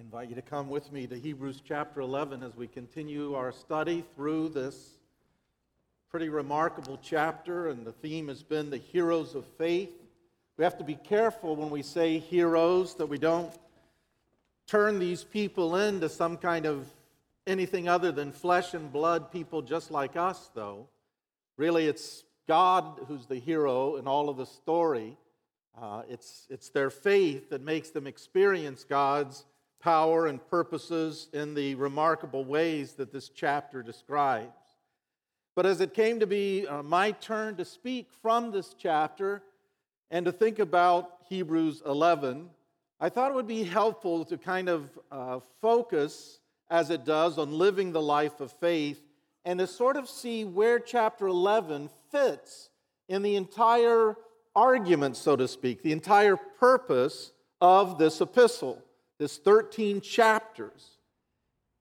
Invite you to come with me to Hebrews chapter 11 as we continue our study through this pretty remarkable chapter, and the theme has been the heroes of faith. We have to be careful when we say heroes that we don't turn these people into some kind of anything other than flesh and blood people just like us, though. Really, it's God who's the hero in all of the story. Uh, it's, it's their faith that makes them experience God's power and purposes in the remarkable ways that this chapter describes. But as it came to be uh, my turn to speak from this chapter and to think about Hebrews 11, I thought it would be helpful to kind of uh, focus, as it does, on living the life of faith and to sort of see where chapter 11 fits in the entire argument, so to speak, the entire purpose of this epistle this 13 chapters.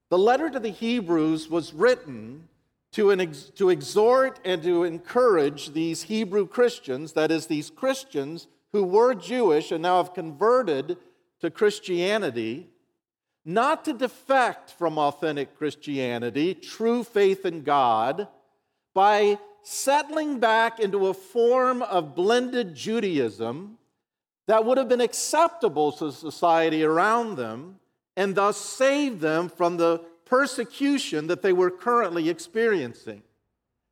The letter to the Hebrews was written to, ex- to exhort and to encourage these Hebrew Christians, that is, these Christians who were Jewish and now have converted to Christianity, not to defect from authentic Christianity, true faith in God, by settling back into a form of blended Judaism that would have been acceptable to society around them and thus save them from the persecution that they were currently experiencing.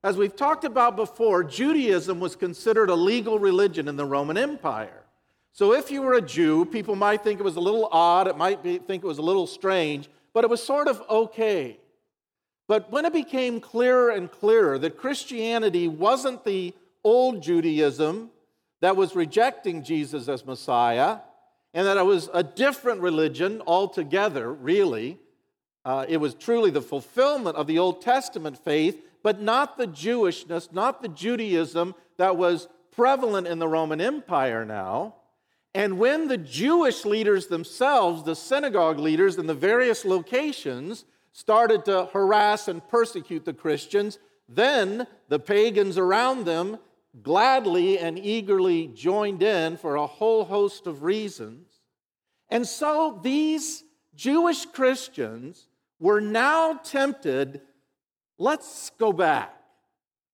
As we've talked about before, Judaism was considered a legal religion in the Roman Empire. So if you were a Jew, people might think it was a little odd, it might be, think it was a little strange, but it was sort of okay. But when it became clearer and clearer that Christianity wasn't the old Judaism that was rejecting Jesus as Messiah, and that it was a different religion altogether, really. Uh, it was truly the fulfillment of the Old Testament faith, but not the Jewishness, not the Judaism that was prevalent in the Roman Empire now. And when the Jewish leaders themselves, the synagogue leaders in the various locations, started to harass and persecute the Christians, then the pagans around them gladly and eagerly joined in for a whole host of reasons. And so these Jewish Christians were now tempted let's go back.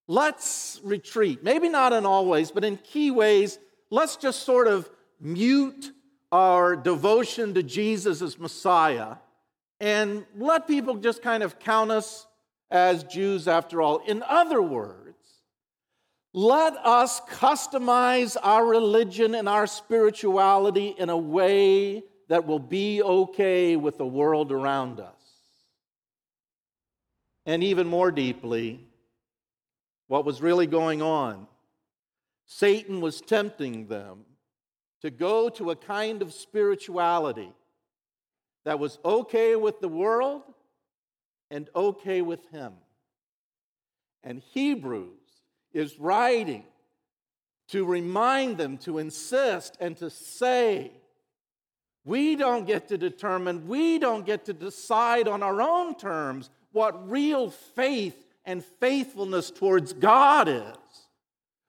Let's retreat. Maybe not in all ways, but in key ways, let's just sort of mute our devotion to Jesus as Messiah and let people just kind of count us as Jews after all. In other words, let us customize our religion and our spirituality in a way that will be okay with the world around us. And even more deeply, what was really going on. Satan was tempting them to go to a kind of spirituality that was okay with the world and okay with him. And Hebrews is writing to remind them, to insist, and to say, we don't get to determine, we don't get to decide on our own terms what real faith and faithfulness towards God is.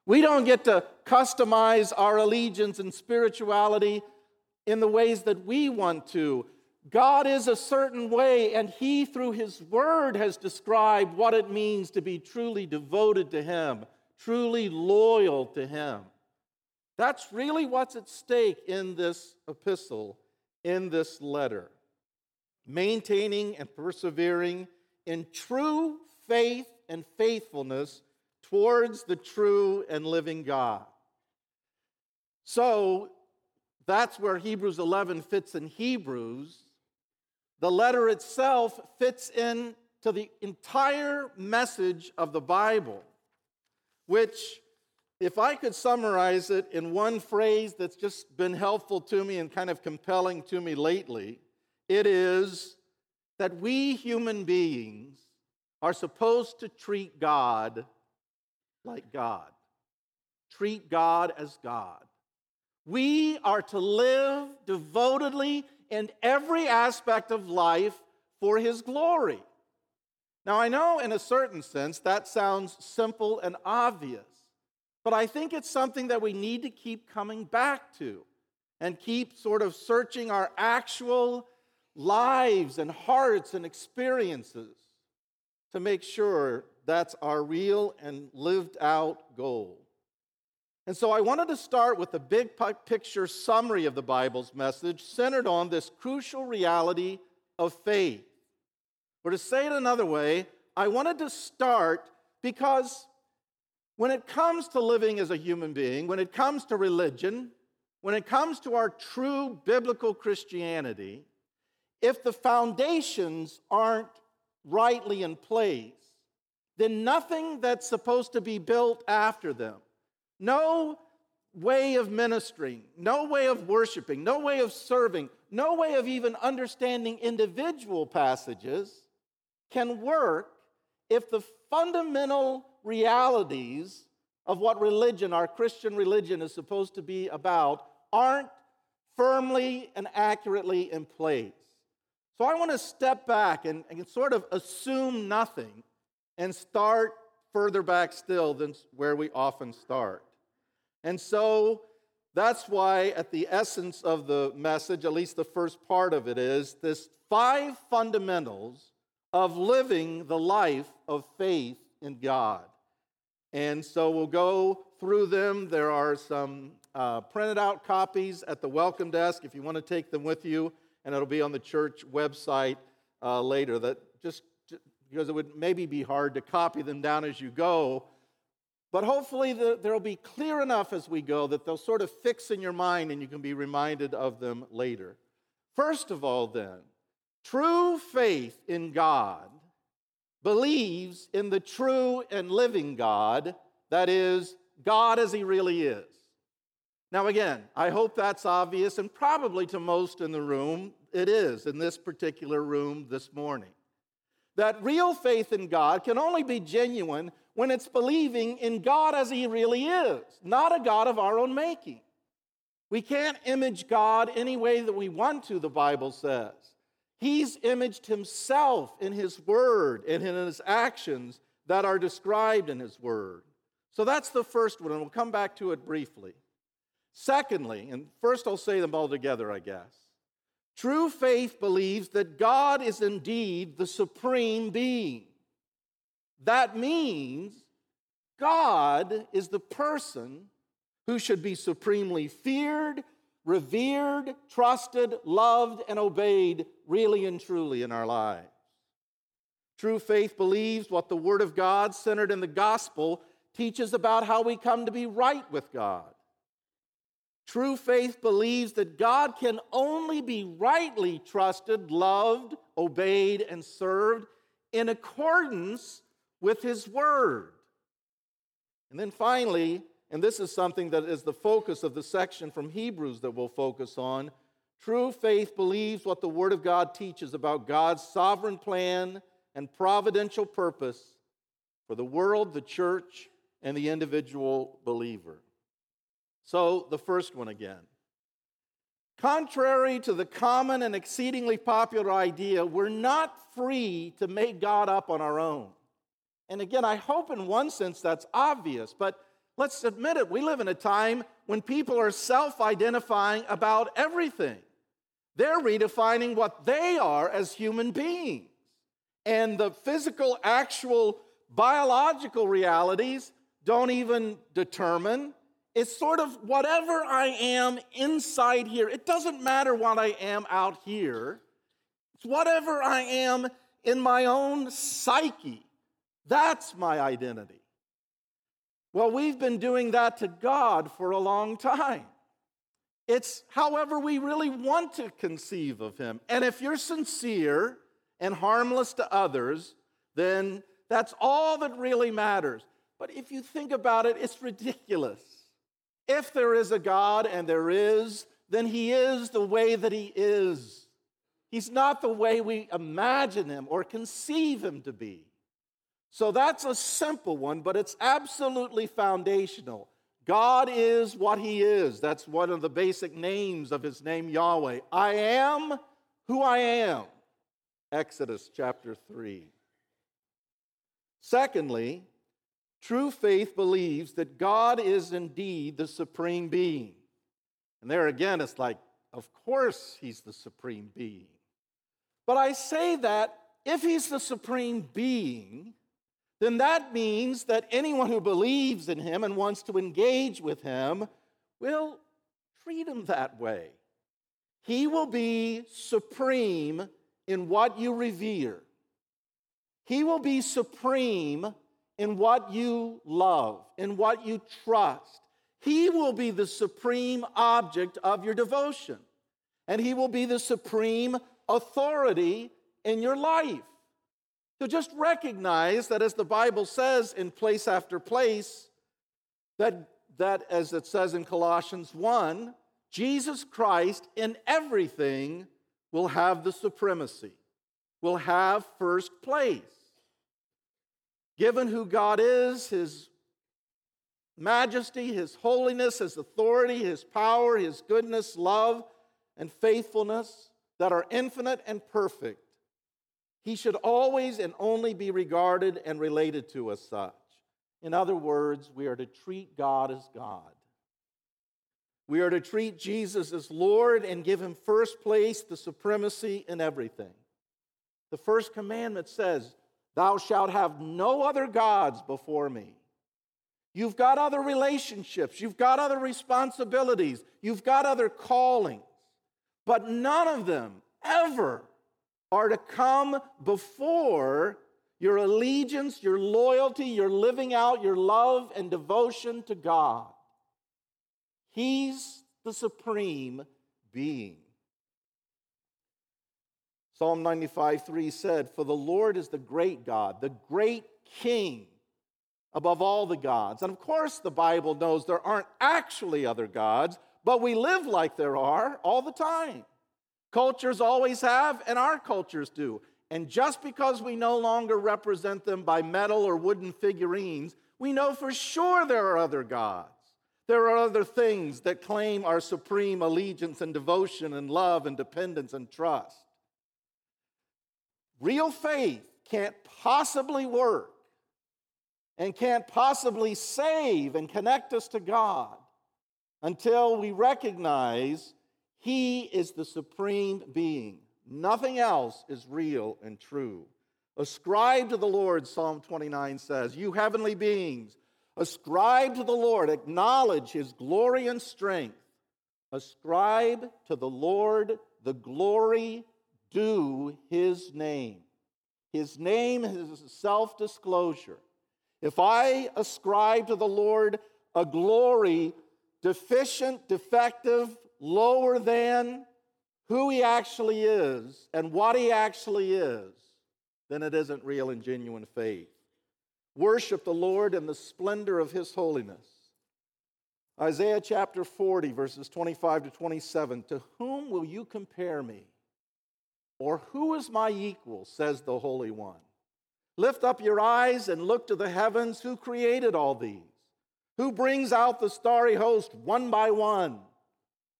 We don't get to customize our allegiance and spirituality in the ways that we want to. God is a certain way, and He, through His Word, has described what it means to be truly devoted to Him, truly loyal to Him. That's really what's at stake in this epistle, in this letter. Maintaining and persevering in true faith and faithfulness towards the true and living God. So that's where Hebrews 11 fits in Hebrews. The letter itself fits in to the entire message of the Bible which, if I could summarize it in one phrase that's just been helpful to me and kind of compelling to me lately, it is that we human beings are supposed to treat God like God, treat God as God. We are to live devotedly in every aspect of life for His glory. Now, I know in a certain sense that sounds simple and obvious, but I think it's something that we need to keep coming back to and keep sort of searching our actual lives and hearts and experiences to make sure that's our real and lived out goal. And so I wanted to start with a big picture summary of the Bible's message centered on this crucial reality of faith. Or to say it another way, I wanted to start because when it comes to living as a human being, when it comes to religion, when it comes to our true biblical Christianity, if the foundations aren't rightly in place, then nothing that's supposed to be built after them, no way of ministering, no way of worshiping, no way of serving, no way of even understanding individual passages can work if the fundamental realities of what religion, our Christian religion, is supposed to be about, aren't firmly and accurately in place. So I want to step back and, and sort of assume nothing and start further back still than where we often start. And so that's why, at the essence of the message, at least the first part of it is this five fundamentals of living the life of faith in God. And so we'll go through them. There are some uh, printed out copies at the welcome desk if you want to take them with you, and it'll be on the church website uh, later. That just because it would maybe be hard to copy them down as you go. But hopefully, the, they'll be clear enough as we go that they'll sort of fix in your mind and you can be reminded of them later. First of all, then, true faith in God believes in the true and living God, that is, God as He really is. Now, again, I hope that's obvious, and probably to most in the room, it is in this particular room this morning. That real faith in God can only be genuine when it's believing in God as He really is, not a God of our own making. We can't image God any way that we want to, the Bible says. He's imaged himself in his word and in his actions that are described in his word. So that's the first one, and we'll come back to it briefly. Secondly, and first I'll say them all together, I guess. True faith believes that God is indeed the supreme being. That means God is the person who should be supremely feared revered, trusted, loved, and obeyed really and truly in our lives. True faith believes what the Word of God, centered in the gospel, teaches about how we come to be right with God. True faith believes that God can only be rightly trusted, loved, obeyed, and served in accordance with His Word. And then finally, and this is something that is the focus of the section from Hebrews that we'll focus on. True faith believes what the Word of God teaches about God's sovereign plan and providential purpose for the world, the church, and the individual believer. So, the first one again. Contrary to the common and exceedingly popular idea, we're not free to make God up on our own. And again, I hope in one sense that's obvious, but Let's admit it, we live in a time when people are self identifying about everything. They're redefining what they are as human beings. And the physical, actual, biological realities don't even determine. It's sort of whatever I am inside here. It doesn't matter what I am out here. It's whatever I am in my own psyche. That's my identity. Well, we've been doing that to God for a long time. It's however we really want to conceive of Him. And if you're sincere and harmless to others, then that's all that really matters. But if you think about it, it's ridiculous. If there is a God, and there is, then He is the way that He is. He's not the way we imagine Him or conceive Him to be. So that's a simple one, but it's absolutely foundational. God is what He is. That's one of the basic names of His name, Yahweh. I am who I am. Exodus chapter 3. Secondly, true faith believes that God is indeed the supreme being. And there again, it's like, of course, He's the supreme being. But I say that if he's the supreme being, then that means that anyone who believes in him and wants to engage with him will treat him that way. He will be supreme in what you revere. He will be supreme in what you love, in what you trust. He will be the supreme object of your devotion, and He will be the supreme authority in your life. So just recognize that, as the Bible says in place after place, that, that as it says in Colossians 1, Jesus Christ in everything will have the supremacy, will have first place. Given who God is, His majesty, His holiness, His authority, His power, His goodness, love, and faithfulness that are infinite and perfect, He should always and only be regarded and related to as such. In other words, we are to treat God as God. We are to treat Jesus as Lord and give Him first place, the supremacy in everything. The first commandment says, Thou shalt have no other gods before me. You've got other relationships, you've got other responsibilities, you've got other callings, but none of them ever are to come before your allegiance, your loyalty, your living out your love and devotion to God. He's the supreme being. Psalm 95 3 said, For the Lord is the great God, the great King above all the gods. And of course, the Bible knows there aren't actually other gods, but we live like there are all the time. Cultures always have, and our cultures do. And just because we no longer represent them by metal or wooden figurines, we know for sure there are other gods. There are other things that claim our supreme allegiance and devotion and love and dependence and trust. Real faith can't possibly work and can't possibly save and connect us to God until we recognize He is the supreme being. Nothing else is real and true. Ascribe to the Lord, Psalm 29 says, you heavenly beings, ascribe to the Lord, acknowledge His glory and strength. Ascribe to the Lord the glory due His name. His name is self disclosure. If I ascribe to the Lord a glory deficient, defective, lower than who He actually is and what He actually is, then it isn't real and genuine faith. Worship the Lord in the splendor of His holiness. Isaiah chapter 40, verses 25 to 27 To whom will you compare me? Or who is my equal, says the Holy One? Lift up your eyes and look to the heavens. Who created all these? Who brings out the starry host one by one?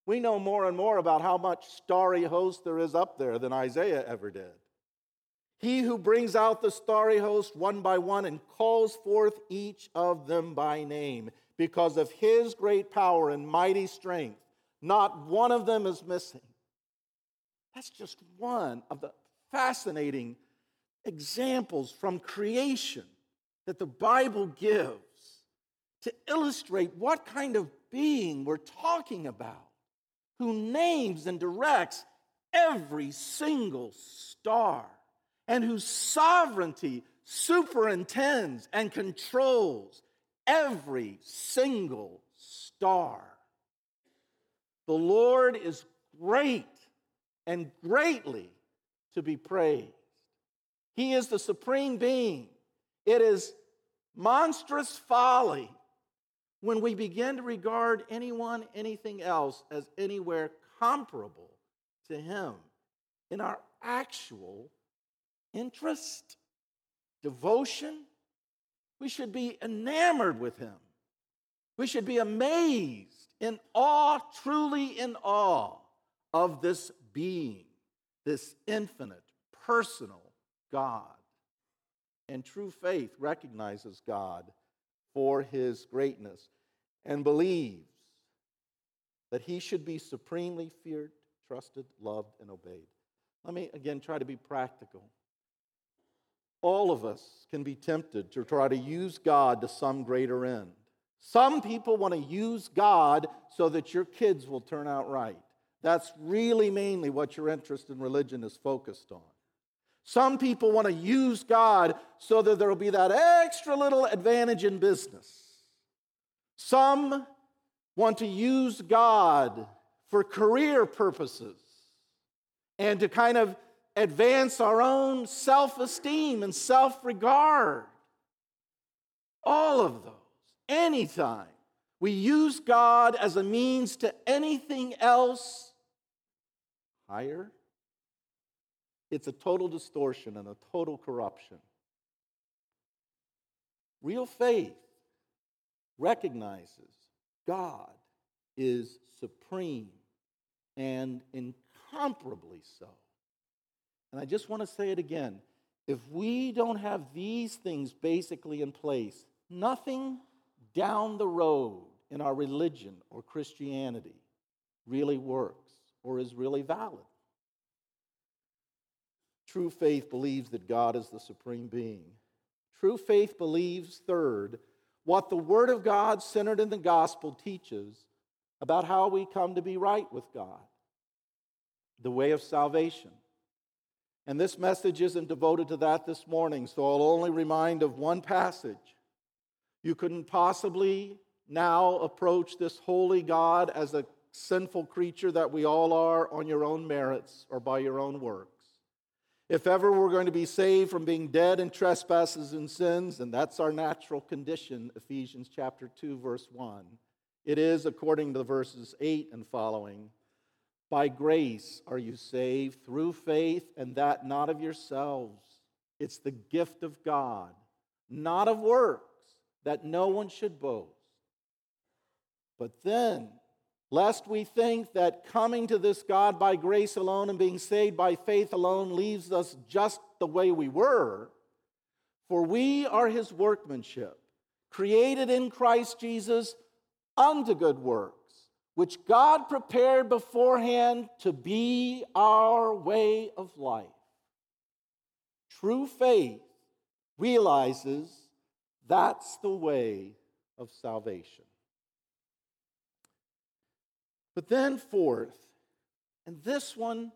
We know more and more about how much starry host there is up there than Isaiah ever did. He who brings out the starry host one by one and calls forth each of them by name, because of his great power and mighty strength, not one of them is missing. That's just one of the fascinating examples from creation that the Bible gives to illustrate what kind of being we're talking about, who names and directs every single star, and whose sovereignty superintends and controls every single star. The Lord is great and greatly to be praised. He is the supreme being. It is monstrous folly when we begin to regard anyone, anything else as anywhere comparable to Him in our actual interest, devotion. We should be enamored with Him. We should be amazed, in awe, truly in awe of this being, this infinite, personal, God. And true faith recognizes God for his greatness and believes that he should be supremely feared, trusted, loved, and obeyed. Let me again try to be practical. All of us can be tempted to try to use God to some greater end. Some people want to use God so that your kids will turn out right. That's really mainly what your interest in religion is focused on. Some people want to use God so that there will be that extra little advantage in business. Some want to use God for career purposes and to kind of advance our own self esteem and self regard. All of those, anytime we use God as a means to anything else higher, it's a total distortion and a total corruption. Real faith recognizes God is supreme and incomparably so. And I just want to say it again. If we don't have these things basically in place, nothing down the road in our religion or Christianity really works or is really valid. True faith believes that God is the supreme being. True faith believes, third, what the Word of God, centered in the gospel, teaches about how we come to be right with God, the way of salvation. And this message isn't devoted to that this morning, so I'll only remind of one passage. You couldn't possibly now approach this holy God as a sinful creature that we all are on your own merits or by your own works. If ever we're going to be saved from being dead in trespasses and sins, and that's our natural condition, Ephesians chapter 2, verse 1, it is according to the verses 8 and following. By grace are you saved through faith, and that not of yourselves. It's the gift of God, not of works, that no one should boast. But then, lest we think that coming to this God by grace alone and being saved by faith alone leaves us just the way we were, for we are his workmanship, created in Christ Jesus unto good works which God prepared beforehand to be our way of life. True faith realizes that's the way of salvation. But then, fourth, and this one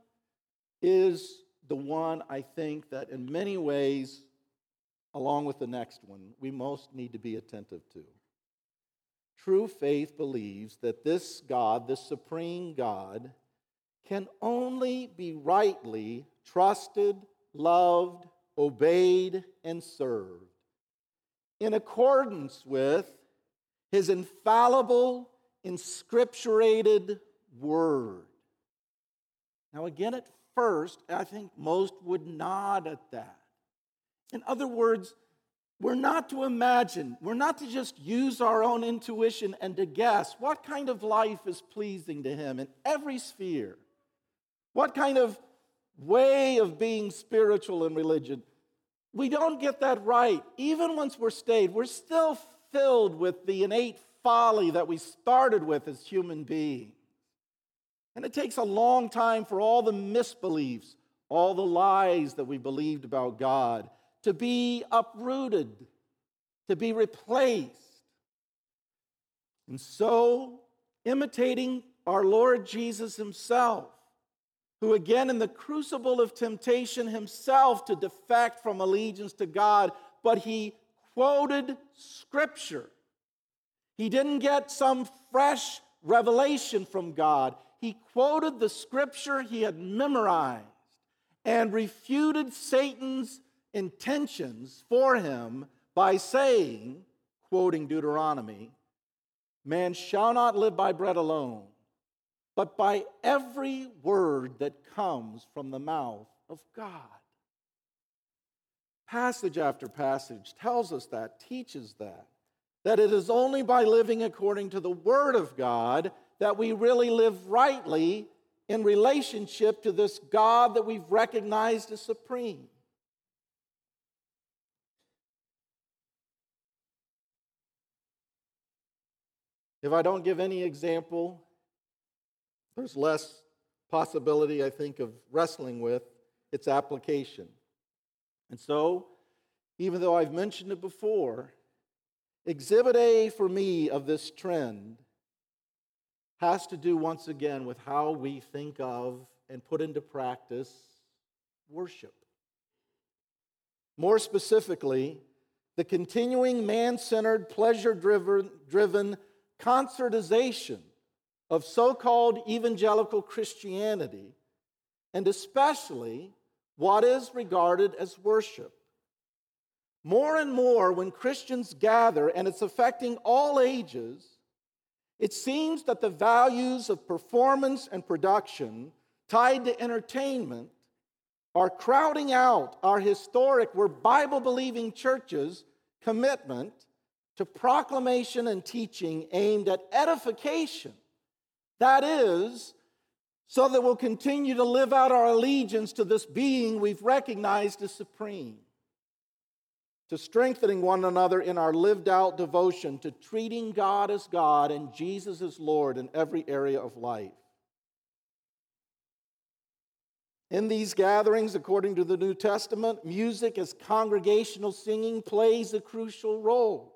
is the one I think that in many ways, along with the next one, we most need to be attentive to. True faith believes that this God, this supreme God, can only be rightly trusted, loved, obeyed, and served in accordance with his infallible, inscripturated word. Now, again, at first, I think most would nod at that. In other words, we're not to imagine, we're not to just use our own intuition and to guess what kind of life is pleasing to Him in every sphere. What kind of way of being spiritual in religion. We don't get that right. Even once we're saved, we're still filled with the innate folly that we started with as human beings. And it takes a long time for all the misbeliefs, all the lies that we believed about God to be uprooted, to be replaced. And so, imitating our Lord Jesus Himself, who again in the crucible of temptation himself to defect from allegiance to God, but he quoted Scripture. He didn't get some fresh revelation from God. He quoted the Scripture he had memorized and refuted Satan's intentions for him by saying, quoting Deuteronomy, Man shall not live by bread alone, but by every word that comes from the mouth of God. Passage after passage tells us that, teaches that, that it is only by living according to the Word of God that we really live rightly in relationship to this God that we've recognized as supreme. If I don't give any example, there's less possibility, I think, of wrestling with its application. And so, even though I've mentioned it before, exhibit A for me of this trend has to do once again with how we think of and put into practice worship. More specifically, the continuing man centered, pleasure driven concertization of so called evangelical Christianity, and especially what is regarded as worship. More and more, when Christians gather, and it's affecting all ages, it seems that the values of performance and production tied to entertainment are crowding out our historic, we're Bible believing churches' commitment to proclamation and teaching aimed at edification. That is, so that we'll continue to live out our allegiance to this being we've recognized as supreme, to strengthening one another in our lived out devotion, to treating God as God and Jesus as Lord in every area of life. In these gatherings, according to the New Testament, music as congregational singing plays a crucial role.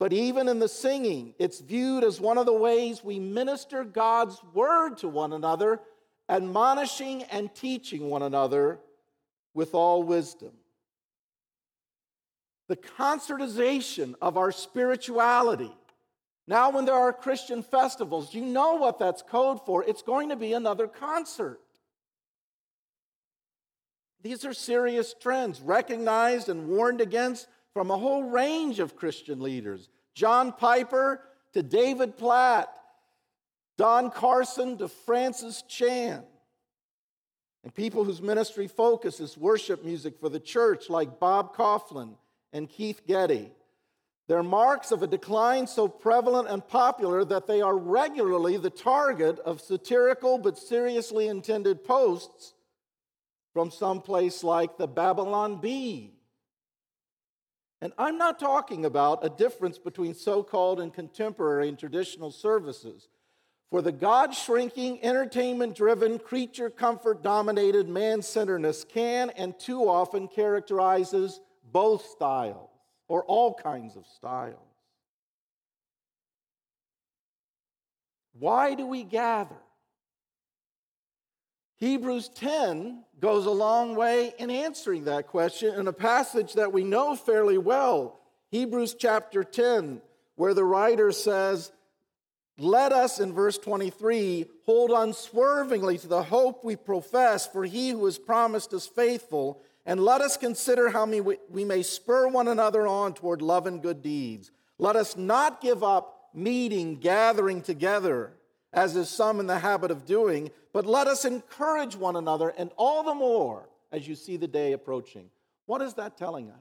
But even in the singing, it's viewed as one of the ways we minister God's word to one another, admonishing and teaching one another with all wisdom. The concertization of our spirituality. Now, when there are Christian festivals, you know what that's code for. It's going to be another concert. These are serious trends, recognized and warned against from a whole range of Christian leaders John Piper to David Platt, Don Carson to Francis Chan, and people whose ministry focus is worship music for the church, like Bob Kauflin and Keith Getty. They're marks of a decline so prevalent and popular that they are regularly the target of satirical but seriously intended posts from some place like the Babylon Bee. And I'm not talking about a difference between so called and contemporary and traditional services. For the God shrinking, entertainment driven, creature comfort dominated man centeredness can and too often characterizes both styles or all kinds of styles. Why do we gather? Hebrews 10 goes a long way in answering that question in a passage that we know fairly well. Hebrews chapter 10, where the writer says, Let us, in verse 23, hold unswervingly to the hope we profess, for he who has promised is faithful. And let us consider how we may spur one another on toward love and good deeds. Let us not give up meeting, gathering together as is some in the habit of doing, but let us encourage one another, and all the more as you see the day approaching. What is that telling us?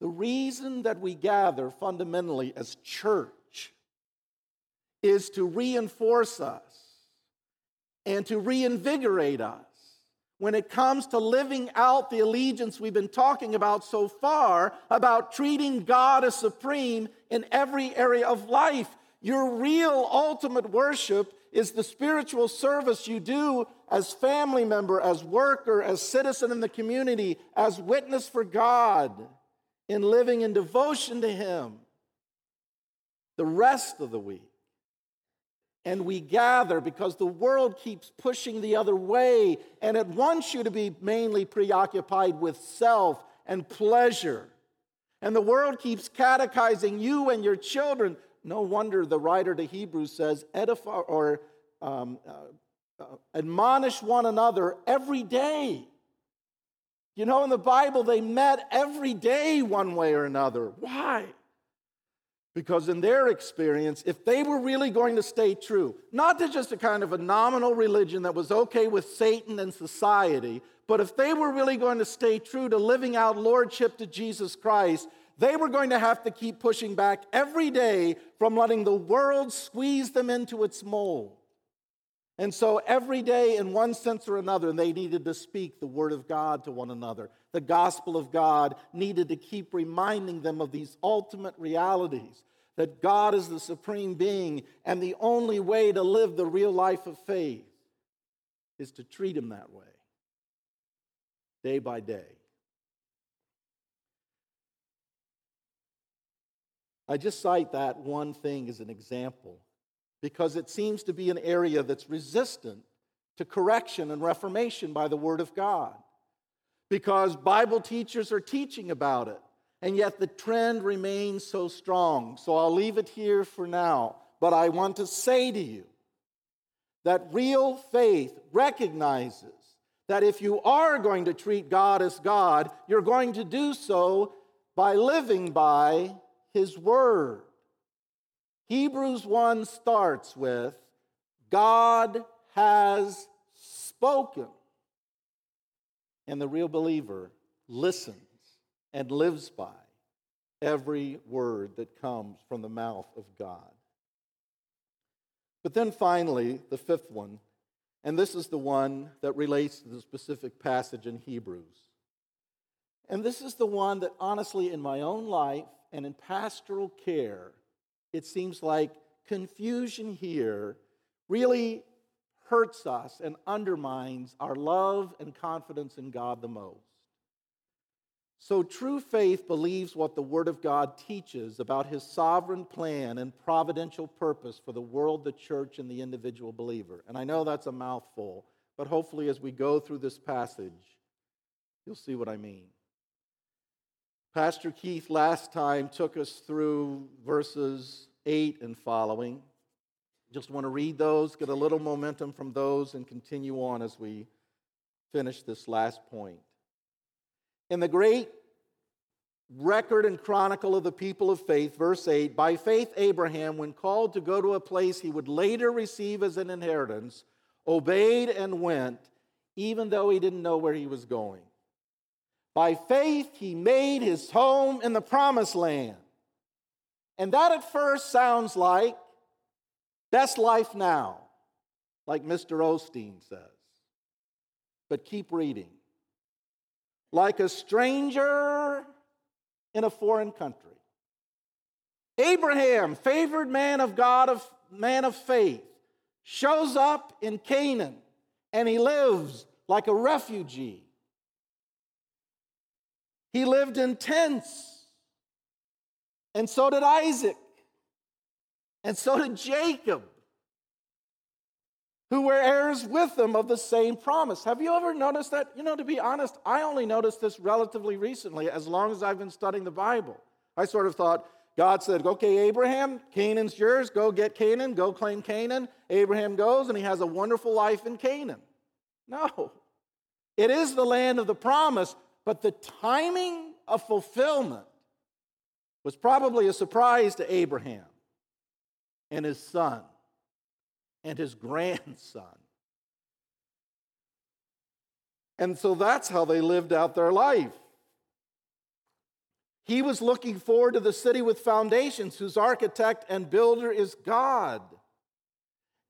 The reason that we gather fundamentally as church is to reinforce us and to reinvigorate us when it comes to living out the allegiance we've been talking about so far about treating God as supreme in every area of life your real ultimate worship is the spiritual service you do as family member, as worker, as citizen in the community, as witness for God in living in devotion to Him the rest of the week. And we gather because the world keeps pushing the other way, and it wants you to be mainly preoccupied with self and pleasure. And the world keeps catechizing you and your children no wonder the writer to Hebrews says, edify or um, uh, uh, admonish one another every day. You know, in the Bible, they met every day one way or another. Why? Because in their experience, if they were really going to stay true, not to just a kind of a nominal religion that was okay with Satan and society, but if they were really going to stay true to living out lordship to Jesus Christ, they were going to have to keep pushing back every day from letting the world squeeze them into its mold. And so every day, in one sense or another, they needed to speak the word of God to one another. The gospel of God needed to keep reminding them of these ultimate realities that God is the supreme being, and the only way to live the real life of faith is to treat Him that way. day by day. I just cite that one thing as an example because it seems to be an area that's resistant to correction and reformation by the Word of God. Because Bible teachers are teaching about it, and yet the trend remains so strong. So I'll leave it here for now, but I want to say to you that real faith recognizes that if you are going to treat God as God, you're going to do so by living by His Word. Hebrews 1 starts with God has spoken. And the real believer listens and lives by every word that comes from the mouth of God. But then finally, the fifth one, and this is the one that relates to the specific passage in Hebrews. And this is the one that, honestly, in my own life and in pastoral care, it seems like confusion here really hurts us and undermines our love and confidence in God the most. So, true faith believes what the Word of God teaches about His sovereign plan and providential purpose for the world, the church, and the individual believer. And I know that's a mouthful, but hopefully, as we go through this passage, you'll see what I mean. Pastor Keith last time took us through verses 8 and following. Just want to read those, get a little momentum from those, and continue on as we finish this last point. In the great record and chronicle of the people of faith, verse 8 By faith, Abraham, when called to go to a place he would later receive as an inheritance, obeyed and went, even though he didn't know where he was going. By faith, he made his home in the promised land. And that at first sounds like Best life now, like Mr. Osteen says. But keep reading. Like a stranger in a foreign country. Abraham, favored man of God, of man of faith, shows up in Canaan and he lives like a refugee. He lived in tents, and so did Isaac. And so did Jacob, who were heirs with them of the same promise. Have you ever noticed that? You know, to be honest, I only noticed this relatively recently, as long as I've been studying the Bible. I sort of thought, God said, Okay, Abraham, Canaan's yours. Go get Canaan. Go claim Canaan. Abraham goes and he has a wonderful life in Canaan. No. It is the land of the promise, but the timing of fulfillment was probably a surprise to Abraham and his son and his grandson. And so that's how they lived out their life. He was looking forward to the city with foundations, whose architect and builder is God.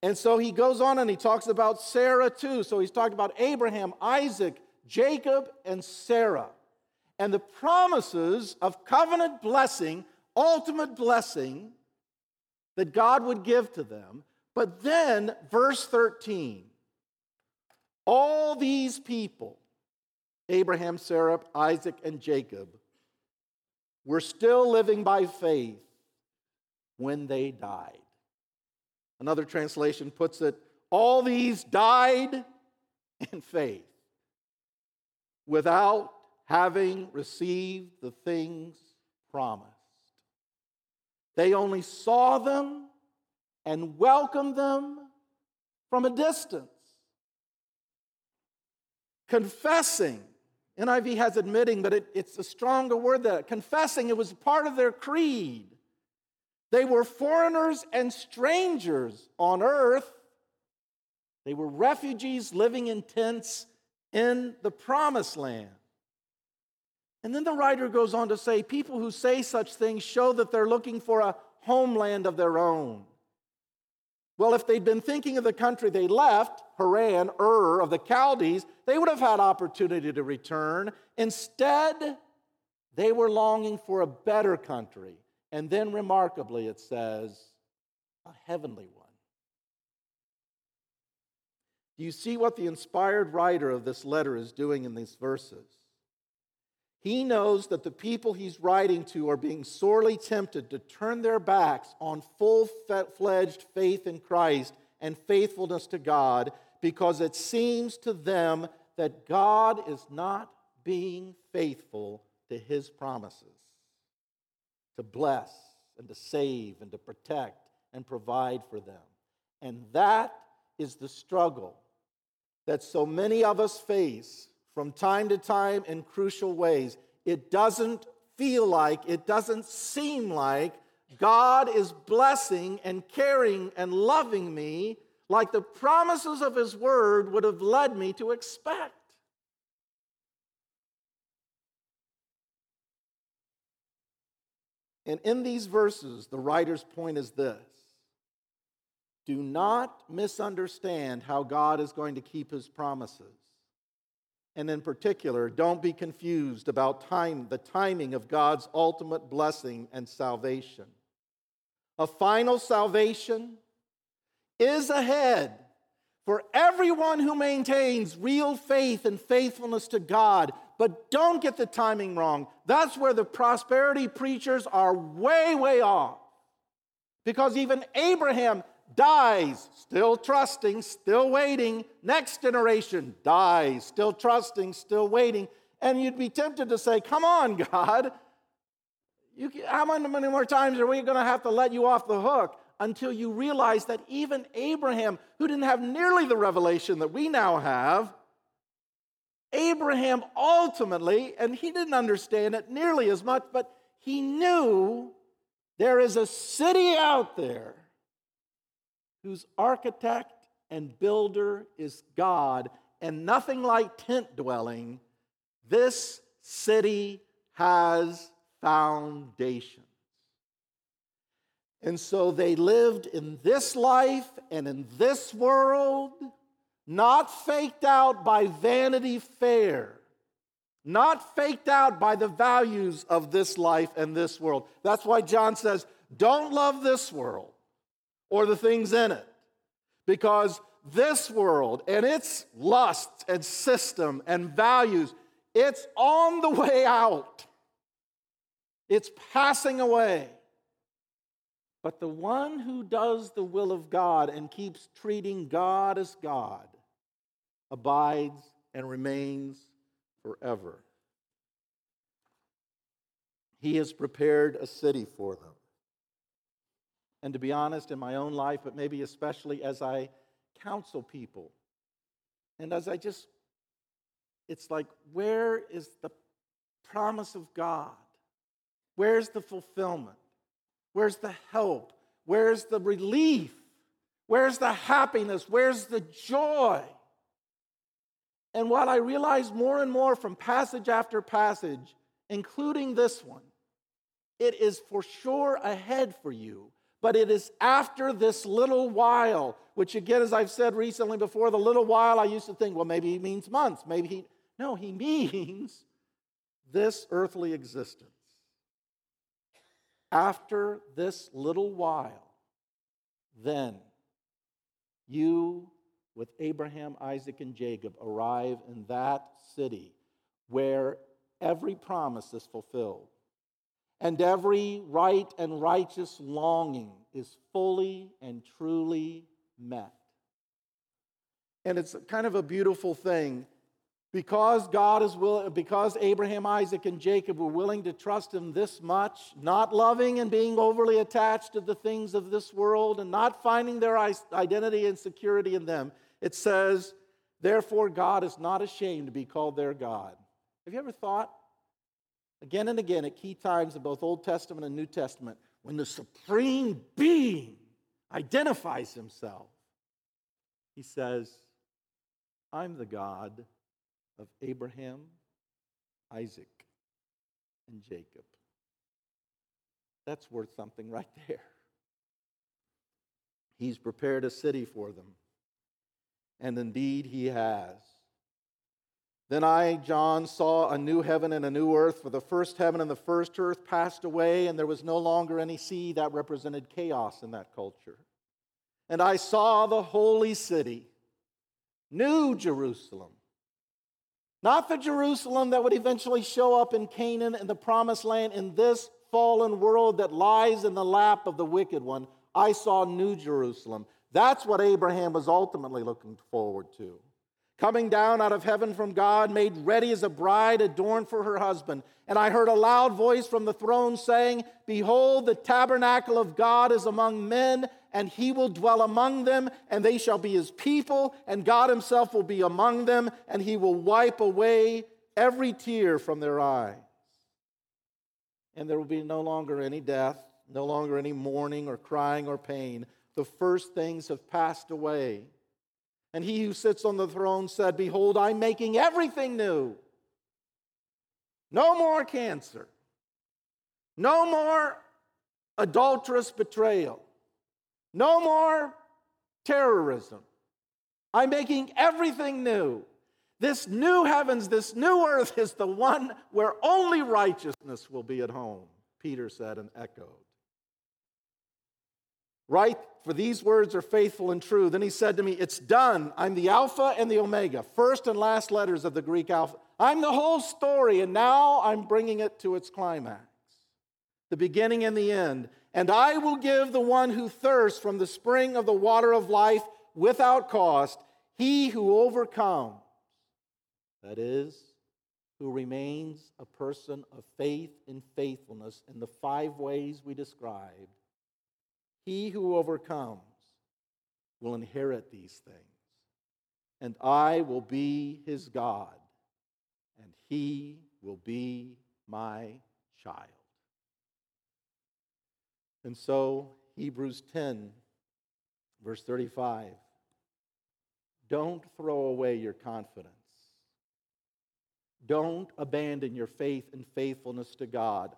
And so he goes on and he talks about Sarah too. So he's talking about Abraham, Isaac, Jacob, and Sarah. And the promises of covenant blessing, ultimate blessing, that God would give to them. But then, verse 13 all these people, Abraham, Sarah, Isaac, and Jacob, were still living by faith when they died. Another translation puts it all these died in faith without having received the things promised. They only saw them and welcomed them from a distance. Confessing, NIV has admitting, but it, it's a stronger word that confessing it was part of their creed. They were foreigners and strangers on earth. They were refugees living in tents in the promised land. And then the writer goes on to say people who say such things show that they're looking for a homeland of their own. Well, if they'd been thinking of the country they left, Haran, Ur of the Chaldees, they would have had opportunity to return. Instead, they were longing for a better country. And then, remarkably, it says, a heavenly one. Do you see what the inspired writer of this letter is doing in these verses? He knows that the people he's writing to are being sorely tempted to turn their backs on full fledged faith in Christ and faithfulness to God because it seems to them that God is not being faithful to his promises to bless and to save and to protect and provide for them. And that is the struggle that so many of us face from time to time in crucial ways. It doesn't feel like, it doesn't seem like God is blessing and caring and loving me like the promises of His Word would have led me to expect. And in these verses, the writer's point is this do not misunderstand how God is going to keep his promises. And in particular, don't be confused about time, the timing of God's ultimate blessing and salvation. A final salvation is ahead for everyone who maintains real faith and faithfulness to God. But don't get the timing wrong. That's where the prosperity preachers are way, way off. Because even Abraham dies, still trusting, still waiting. Next generation dies, still trusting, still waiting. And you'd be tempted to say, Come on, God. You, how many more times are we going to have to let you off the hook? until you realize that even Abraham, who didn't have nearly the revelation that we now have, Abraham ultimately, and he didn't understand it nearly as much, but he knew there is a city out there whose architect and builder is God, and nothing like tent dwelling. This city has foundations. And so they lived in this life and in this world, not faked out by Vanity Fair, not faked out by the values of this life and this world. That's why John says, don't love this world or the things in it, because this world and its lusts and system and values, it's on the way out. It's passing away. But the one who does the will of God and keeps treating God as God abides and remains forever. He has prepared a city for them. And to be honest, in my own life, but maybe especially as I counsel people, and as I just, it's like, where is the promise of God? Where's the fulfillment? Where's the help? Where's the relief? Where's the happiness? Where's the joy? And what I realize more and more from passage after passage, including this one, it is for sure ahead for you, but it is after this little while, which again, as I've said recently before, the little while I used to think, well, maybe he means months. Maybe he, no, he means this earthly existence. After this little while, then you, with Abraham, Isaac, and Jacob, arrive in that city where every promise is fulfilled and every right and righteous longing is fully and truly met. And it's kind of a beautiful thing because God is willing, because Abraham, Isaac, and Jacob were willing to trust him this much, not loving and being overly attached to the things of this world and not finding their identity and security in them, it says, Therefore, God is not ashamed to be called their God. Have you ever thought, again and again, at key times in both Old Testament and New Testament, when the supreme being identifies himself, he says, I'm the God of Abraham, Isaac, and Jacob. That's worth something right there. He's prepared a city for them. And indeed, he has. Then I, John, saw a new heaven and a new earth, for the first heaven and the first earth passed away, and there was no longer any sea that represented chaos in that culture. And I saw the holy city New Jerusalem. Not the Jerusalem that would eventually show up in Canaan and the promised land in this fallen world that lies in the lap of the wicked one. I saw New Jerusalem. That's what Abraham was ultimately looking forward to coming down out of heaven from God, made ready as a bride adorned for her husband. And I heard a loud voice from the throne saying, Behold, the tabernacle of God is among men, and he will dwell among them, and they shall be his people, and God himself will be among them, and he will wipe away every tear from their eyes. And there will be no longer any death, no longer any mourning or crying or pain. The first things have passed away. And he who sits on the throne said, Behold, I'm making everything new. No more cancer. No more adulterous betrayal. No more terrorism. I'm making everything new. This new heavens, this new earth is the one where only righteousness will be at home, Peter said and echoed. Right? For these words are faithful and true. Then he said to me, It's done. I'm the Alpha and the Omega, first and last letters of the Greek alphabet. I'm the whole story, and now I'm bringing it to its climax, the beginning and the end. And I will give the one who thirsts from the spring of the water of life without cost, he who overcomes, that is, who remains a person of faith and faithfulness in the five ways we described he who overcomes will inherit these things, and I will be his God, and he will be my child. And so, Hebrews 10, verse 35 don't throw away your confidence. Don't abandon your faith and faithfulness to God.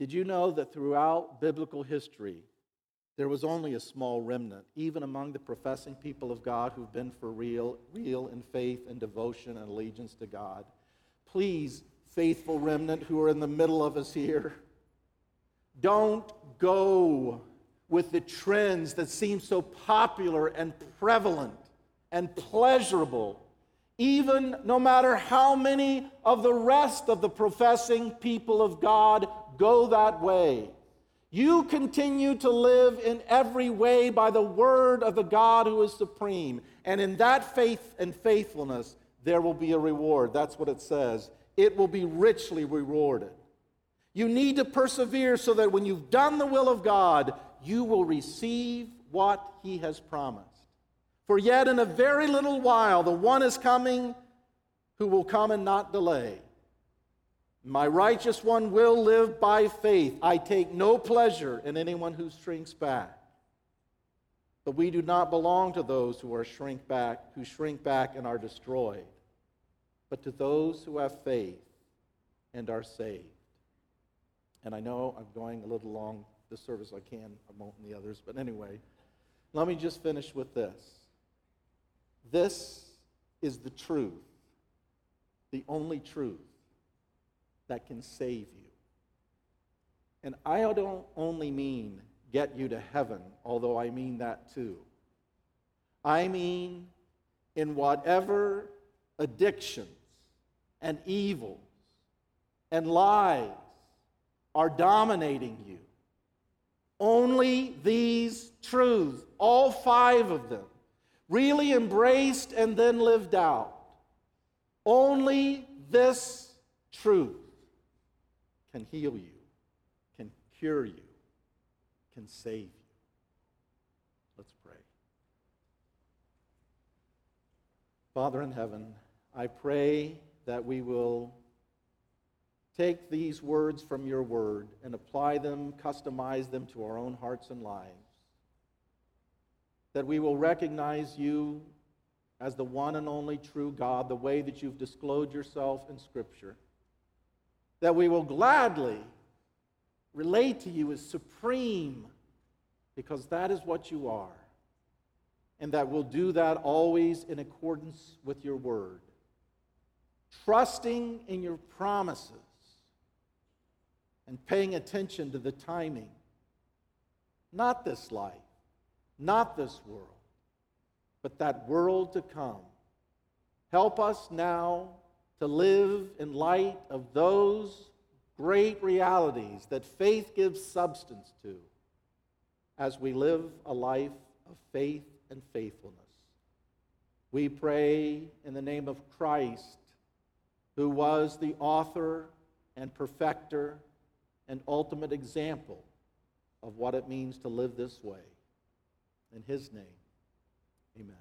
Did you know that throughout biblical history, there was only a small remnant, even among the professing people of God who've been for real, real in faith and devotion and allegiance to God? Please, faithful remnant who are in the middle of us here, don't go with the trends that seem so popular and prevalent and pleasurable even no matter how many of the rest of the professing people of God go that way. You continue to live in every way by the word of the God who is supreme. And in that faith and faithfulness, there will be a reward. That's what it says. It will be richly rewarded. You need to persevere so that when you've done the will of God, you will receive what He has promised. For yet in a very little while, the one is coming who will come and not delay. My righteous one will live by faith. I take no pleasure in anyone who shrinks back. But we do not belong to those who are shrink back, who shrink back and are destroyed, but to those who have faith and are saved. And I know I'm going a little long this service I can, I won't in the others, but anyway, let me just finish with this. This is the truth, the only truth that can save you. And I don't only mean get you to heaven, although I mean that too. I mean, in whatever addictions and evils and lies are dominating you, only these truths, all five of them, really embraced and then lived out. Only this truth can heal you, can cure you, can save you. Let's pray. Father in heaven, I pray that we will take these words from your word and apply them, customize them to our own hearts and lives that we will recognize you as the one and only true God, the way that you've disclosed yourself in Scripture. That we will gladly relate to you as supreme, because that is what you are. And that we'll do that always in accordance with your word, trusting in your promises and paying attention to the timing. Not this life not this world, but that world to come. Help us now to live in light of those great realities that faith gives substance to as we live a life of faith and faithfulness. We pray in the name of Christ, who was the author and perfecter and ultimate example of what it means to live this way. In his name, amen.